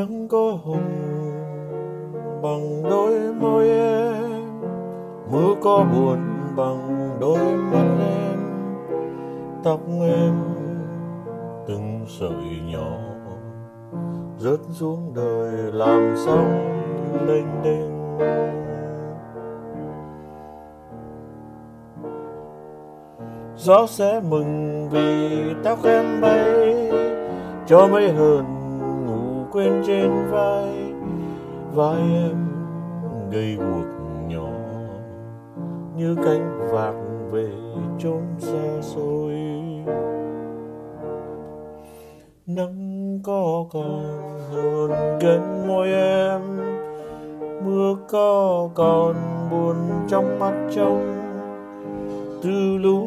nắng có hồng bằng đôi môi em. Mưa có buồn bằng đôi mắt em. Tóc em từng sợi nhỏ, rớt xuống đời làm sóng đênh đênh. Gió sẽ mừng vì tóc em bay, cho mấy hờn quên trên vai vai em gây guộc nhỏ, như cánh vạc về chốn xa xôi. Nắng có còn hờn gần môi em, mưa có còn buồn trong mắt trông. Từ lúc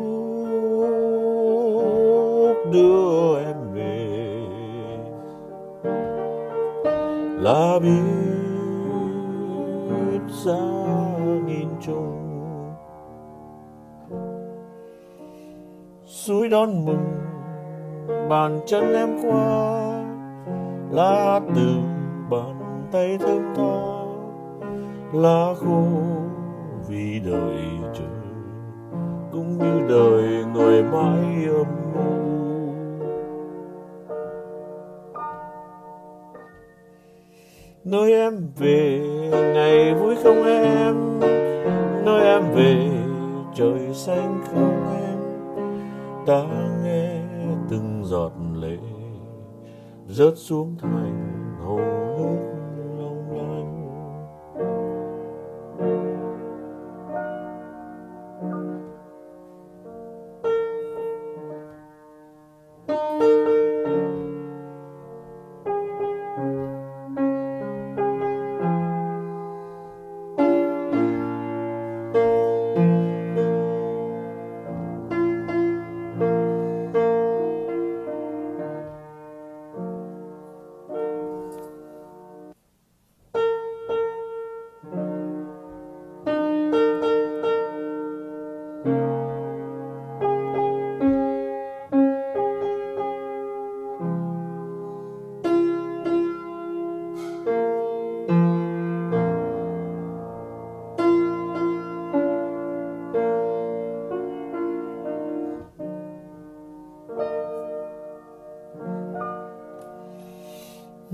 đưa em là biết ra nghìn trùng. Suối đón mừng, bàn chân em qua, lá từ bàn tay thơm tho. Lá khô vì đời chờ cũng như đời người mãi âm u. nơi em về, ngày vui không em. Nơi em về, trời xanh không em. Ta nghe từng giọt lệ rớt xuống thành hồ nước.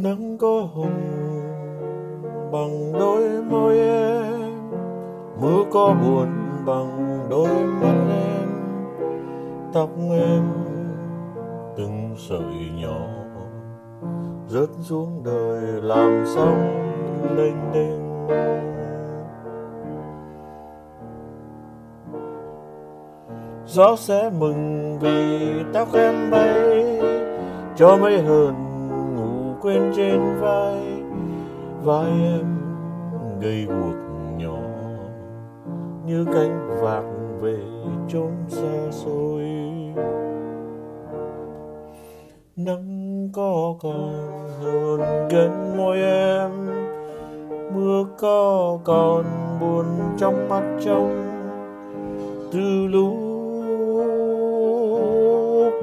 Nắng có hồng bằng đôi môi em. Mưa có buồn bằng đôi mắt em. Tóc em từng sợi nhỏ, rớt xuống đời làm sóng đênh đênh. Gió sẽ mừng vì tóc em bay, cho mấy hờn quên trên vai vai em gây guộc nhỏ. Như cánh vạc về chốn xa xôi. Nắng có còn hờn gần môi em, mưa có còn buồn trong mắt trông. Từ lúc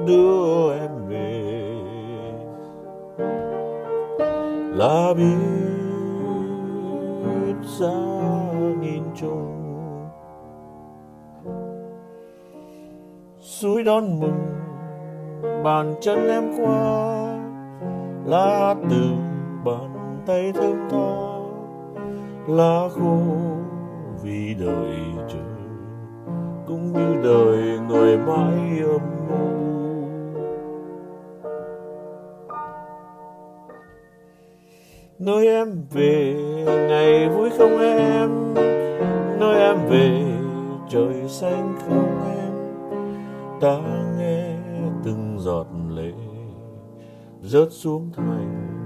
đưa em về là biết xa nghìn trùng suối đón mừng, bàn chân em qua, lá từ bàn tay thơm tho, lá khô vì đời chờ cũng như đời người mãi âm mưu nơi em về, ngày vui không em. Nơi em về, trời xanh không em. Ta nghe từng giọt lệ rớt xuống thành